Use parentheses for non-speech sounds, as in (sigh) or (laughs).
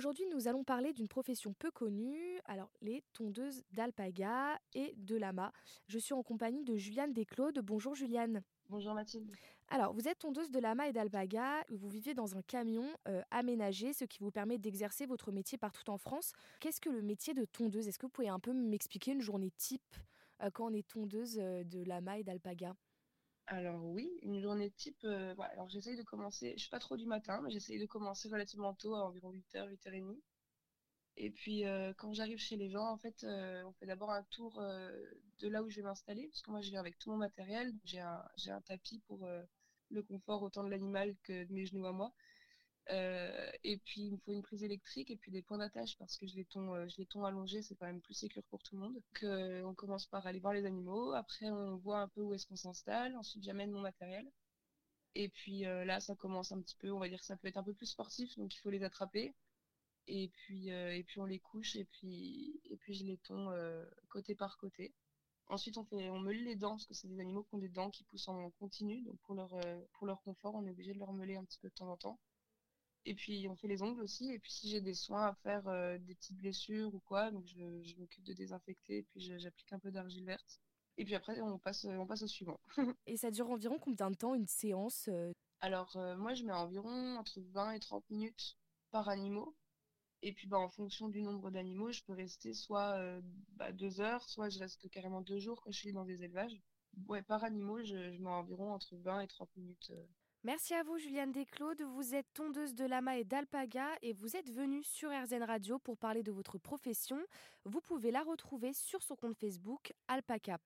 Aujourd'hui, nous allons parler d'une profession peu connue, alors les tondeuses d'alpaga et de lama. Je suis en compagnie de Juliane Desclaudes. Bonjour Juliane. Bonjour Mathilde. Alors, vous êtes tondeuse de lama et d'alpaga, vous vivez dans un camion euh, aménagé, ce qui vous permet d'exercer votre métier partout en France. Qu'est-ce que le métier de tondeuse? Est-ce que vous pouvez un peu m'expliquer une journée type euh, quand on est tondeuse euh, de lama et d'alpaga? Alors oui, une journée type, alors j'essaye de commencer, je suis pas trop du matin, mais j'essaye de commencer relativement tôt, à environ 8h, 8h30. Et puis euh, quand j'arrive chez les gens, en fait, euh, on fait d'abord un tour euh, de là où je vais m'installer, parce moi je viens avec tout mon matériel. J'ai un tapis pour le confort autant de l'animal que de mes genoux à moi. Et puis il me faut une prise électrique et puis des points d'attache parce que je les tons, je les tons allongés, c'est quand même plus sécure pour tout le monde. Donc on commence par aller voir les animaux, après on voit un peu où est-ce qu'on s'installe, ensuite j'amène mon matériel. Et puis là, ça commence un petit peu, on va dire que ça peut être un peu plus sportif, donc il faut les attraper et puis euh, et puis on les couche et puis et puis je les euh, côté par côté. Ensuite on fait on meule les dents parce que c'est des animaux qui ont des dents qui poussent en continu donc pour leur euh, pour leur confort on est obligé de leur meuler un petit peu de temps en temps. Et puis on fait les ongles aussi et puis si j'ai des soins à faire des petites blessures ou quoi donc je, je m'occupe de désinfecter et puis j'applique un peu d'argile verte. Et puis après on passe on passe au suivant. (laughs) et ça dure environ combien de temps une séance Alors moi je mets environ entre 20 et 30 minutes par animaux. Et puis, bah, en fonction du nombre d'animaux, je peux rester soit euh, bah, deux heures, soit je reste carrément deux jours quand je suis dans des élevages. Ouais, par animaux, je, je mets environ entre 20 et 30 minutes. Merci à vous, Juliane Desclaudes. Vous êtes tondeuse de lama et d'alpaga et vous êtes venue sur RZN Radio pour parler de votre profession. Vous pouvez la retrouver sur son compte Facebook Alpacap.